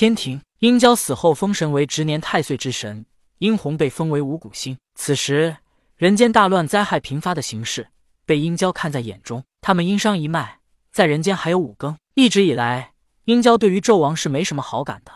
天庭，殷郊死后，封神为执年太岁之神，殷红被封为五谷星。此时，人间大乱，灾害频发的形势被殷郊看在眼中。他们殷商一脉在人间还有五更。一直以来，殷郊对于纣王是没什么好感的，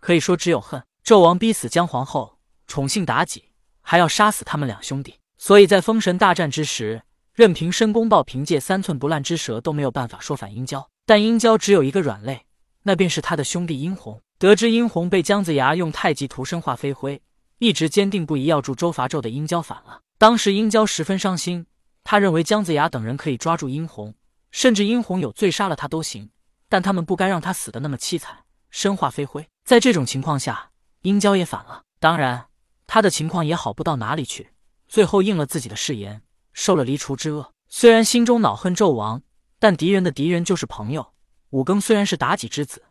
可以说只有恨。纣王逼死姜皇后，宠幸妲己，还要杀死他们两兄弟，所以在封神大战之时，任凭申公豹凭借三寸不烂之舌都没有办法说反殷郊。但殷郊只有一个软肋，那便是他的兄弟殷红。得知殷红被姜子牙用太极图生化飞灰，一直坚定不移要助周伐纣的殷郊反了。当时殷郊十分伤心，他认为姜子牙等人可以抓住殷红，甚至殷红有罪杀了他都行。但他们不该让他死的那么凄惨，身化飞灰。在这种情况下，殷郊也反了。当然，他的情况也好不到哪里去。最后应了自己的誓言，受了离除之厄。虽然心中恼恨纣王，但敌人的敌人就是朋友。五更虽然是妲己之子，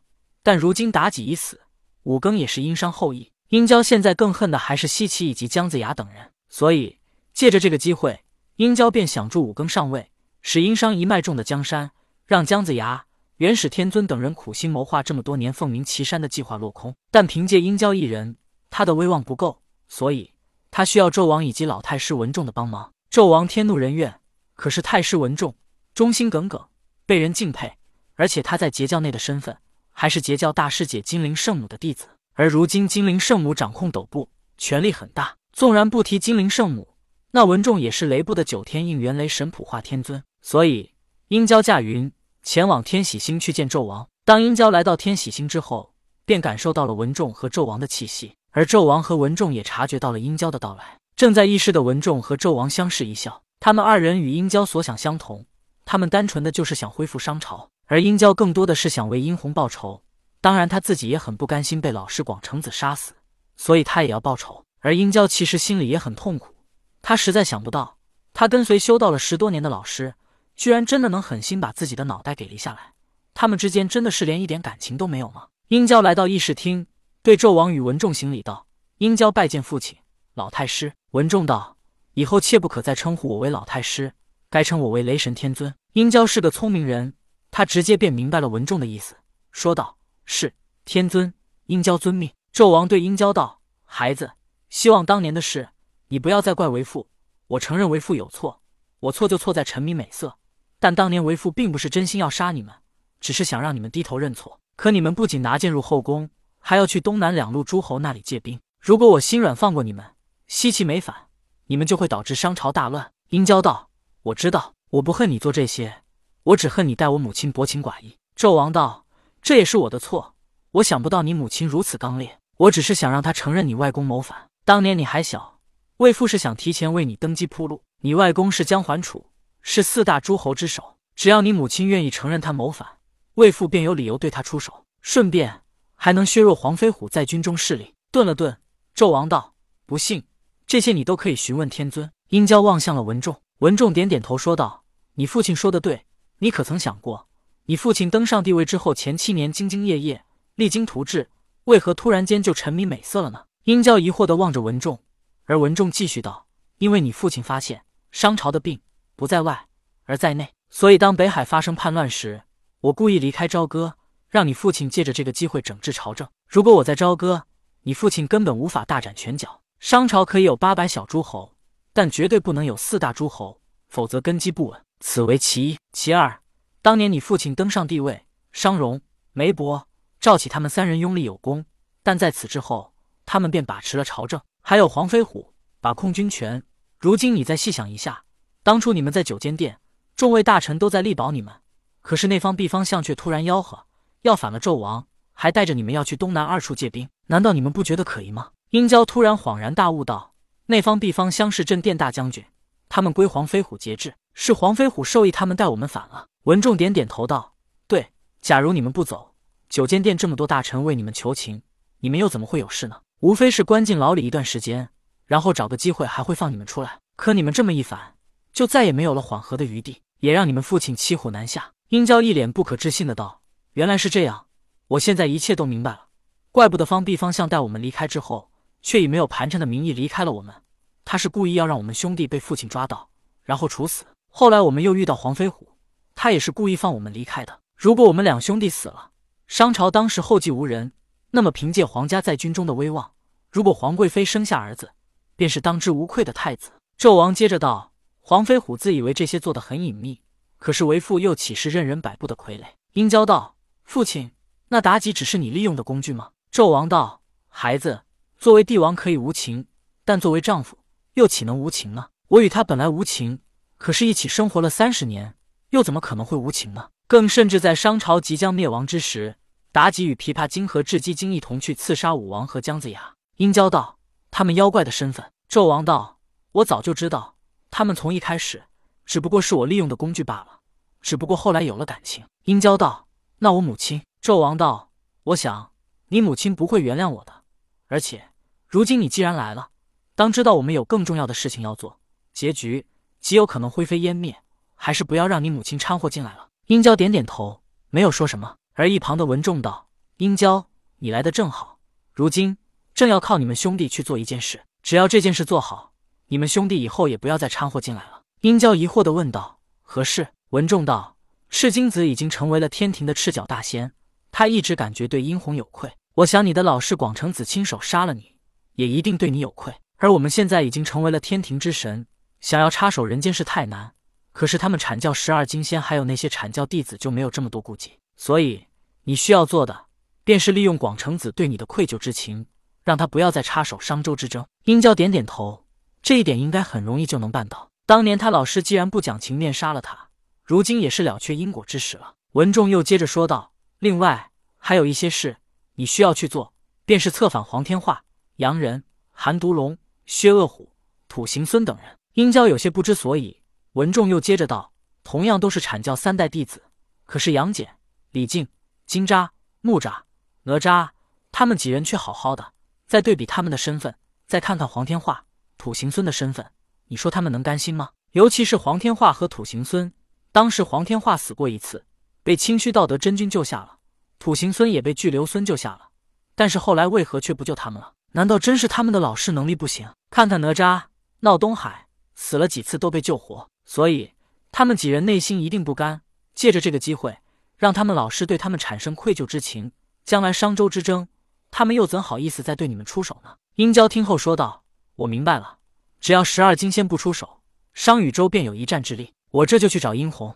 但如今妲己已死，五更也是殷商后裔。殷郊现在更恨的还是西岐以及姜子牙等人。所以借着这个机会，殷郊便想助五更上位，使殷商一脉中的江山，让姜子牙。元始天尊等人苦心谋划这么多年，凤鸣岐山的计划落空。但凭借殷郊一人，他的威望不够，所以他需要纣王以及老太师文仲的帮忙。纣王天怒人怨，可是太师文仲忠心耿耿，被人敬佩，而且他在截教内的身份还是截教大师姐金灵圣母的弟子。而如今金灵圣母掌控斗部，权力很大。纵然不提金灵圣母，那文仲也是雷部的九天应元雷神普化天尊。所以殷郊驾云。前往天喜星去见纣王。当殷郊来到天喜星之后，便感受到了文仲和纣王的气息，而纣王和文仲也察觉到了殷郊的到来。正在议事的文仲和纣王相视一笑，他们二人与殷郊所想相同，他们单纯的就是想恢复商朝，而殷郊更多的是想为殷红报仇。当然，他自己也很不甘心被老师广成子杀死，所以他也要报仇。而殷郊其实心里也很痛苦，他实在想不到，他跟随修道了十多年的老师。居然真的能狠心把自己的脑袋给离下来？他们之间真的是连一点感情都没有吗？殷郊来到议事厅，对纣王与文仲行礼道：“殷郊拜见父亲，老太师。”文仲道：“以后切不可再称呼我为老太师，该称我为雷神天尊。”殷郊是个聪明人，他直接便明白了文仲的意思，说道：“是天尊。”殷郊遵命。纣王对殷郊道：“孩子，希望当年的事你不要再怪为父。我承认为父有错，我错就错在沉迷美色。”但当年为父并不是真心要杀你们，只是想让你们低头认错。可你们不仅拿剑入后宫，还要去东南两路诸侯那里借兵。如果我心软放过你们，西岐没反，你们就会导致商朝大乱。殷郊道：“我知道，我不恨你做这些，我只恨你待我母亲薄情寡义。”纣王道：“这也是我的错，我想不到你母亲如此刚烈。我只是想让她承认你外公谋反。当年你还小，为父是想提前为你登基铺路。你外公是姜桓楚。”是四大诸侯之首，只要你母亲愿意承认他谋反，魏父便有理由对他出手，顺便还能削弱黄飞虎在军中势力。顿了顿，纣王道：“不信，这些你都可以询问天尊。”殷郊望向了文仲，文仲点点头说道：“你父亲说的对，你可曾想过，你父亲登上帝位之后，前七年兢兢业业，励精图治，为何突然间就沉迷美色了呢？”殷郊疑惑地望着文仲，而文仲继续道：“因为你父亲发现商朝的病。”不在外，而在内。所以当北海发生叛乱时，我故意离开朝歌，让你父亲借着这个机会整治朝政。如果我在朝歌，你父亲根本无法大展拳脚。商朝可以有八百小诸侯，但绝对不能有四大诸侯，否则根基不稳。此为其一。其二，当年你父亲登上帝位，商容、梅伯、赵启他们三人拥立有功，但在此之后，他们便把持了朝政，还有黄飞虎把控军权。如今你再细想一下。当初你们在九间殿，众位大臣都在力保你们，可是那方毕方相却突然吆喝要反了纣王，还带着你们要去东南二处借兵，难道你们不觉得可疑吗？殷郊突然恍然大悟道：“那方毕方相是镇殿大将军，他们归黄飞虎节制，是黄飞虎授意他们带我们反了。”文仲点点头道：“对，假如你们不走，九间殿这么多大臣为你们求情，你们又怎么会有事呢？无非是关进牢里一段时间，然后找个机会还会放你们出来。可你们这么一反。”就再也没有了缓和的余地，也让你们父亲骑虎难下。殷郊一脸不可置信的道：“原来是这样，我现在一切都明白了。怪不得方必方向带我们离开之后，却以没有盘缠的名义离开了我们。他是故意要让我们兄弟被父亲抓到，然后处死。后来我们又遇到黄飞虎，他也是故意放我们离开的。如果我们两兄弟死了，商朝当时后继无人，那么凭借皇家在军中的威望，如果皇贵妃生下儿子，便是当之无愧的太子。纣王接着道：“黄飞虎自以为这些做得很隐秘，可是为父又岂是任人摆布的傀儡？”殷郊道：“父亲，那妲己只是你利用的工具吗？”纣王道：“孩子，作为帝王可以无情，但作为丈夫又岂能无情呢？我与他本来无情，可是一起生活了三十年，又怎么可能会无情呢？更甚至在商朝即将灭亡之时，妲己与琵琶精和雉鸡精一同去刺杀武王和姜子牙。”殷郊道：“他们妖怪的身份。”纣王道：“我早就知道，他们从一开始只不过是我利用的工具罢了，只不过后来有了感情。”殷郊道：“那我母亲？”纣王道：“我想。”你母亲不会原谅我的，而且如今你既然来了，当知道我们有更重要的事情要做，结局极有可能灰飞烟灭，还是不要让你母亲掺和进来了。殷郊点点头，没有说什么。而一旁的文仲道：“殷郊，你来的正好，如今正要靠你们兄弟去做一件事，只要这件事做好，你们兄弟以后也不要再掺和进来了。”殷郊疑惑的问道：“何事？”文仲道：“赤精子已经成为了天庭的赤脚大仙，他一直感觉对殷红有愧。”我想你的老师广成子亲手杀了你，也一定对你有愧。而我们现在已经成为了天庭之神，想要插手人间事太难。可是他们阐教十二金仙，还有那些阐教弟子就没有这么多顾忌。所以你需要做的，便是利用广成子对你的愧疚之情，让他不要再插手商周之争。殷郊点点头，这一点应该很容易就能办到。当年他老师既然不讲情面杀了他，如今也是了却因果之时了。文仲又接着说道：“另外还有一些事。”你需要去做，便是策反黄天化、杨仁、韩毒龙、薛恶虎、土行孙等人。殷郊有些不知所以，文仲又接着道：“同样都是阐教三代弟子，可是杨戬、李靖、金吒、木吒、哪吒他们几人却好好的。再对比他们的身份，再看看黄天化、土行孙的身份，你说他们能甘心吗？尤其是黄天化和土行孙，当时黄天化死过一次，被清虚道德真君救下了。”土行孙也被巨流孙救下了，但是后来为何却不救他们了？难道真是他们的老师能力不行？看看哪吒、闹东海，死了几次都被救活，所以他们几人内心一定不甘。借着这个机会，让他们老师对他们产生愧疚之情，将来商周之争，他们又怎好意思再对你们出手呢？殷郊听后说道：“我明白了，只要十二金仙不出手，商与周便有一战之力。我这就去找殷红。”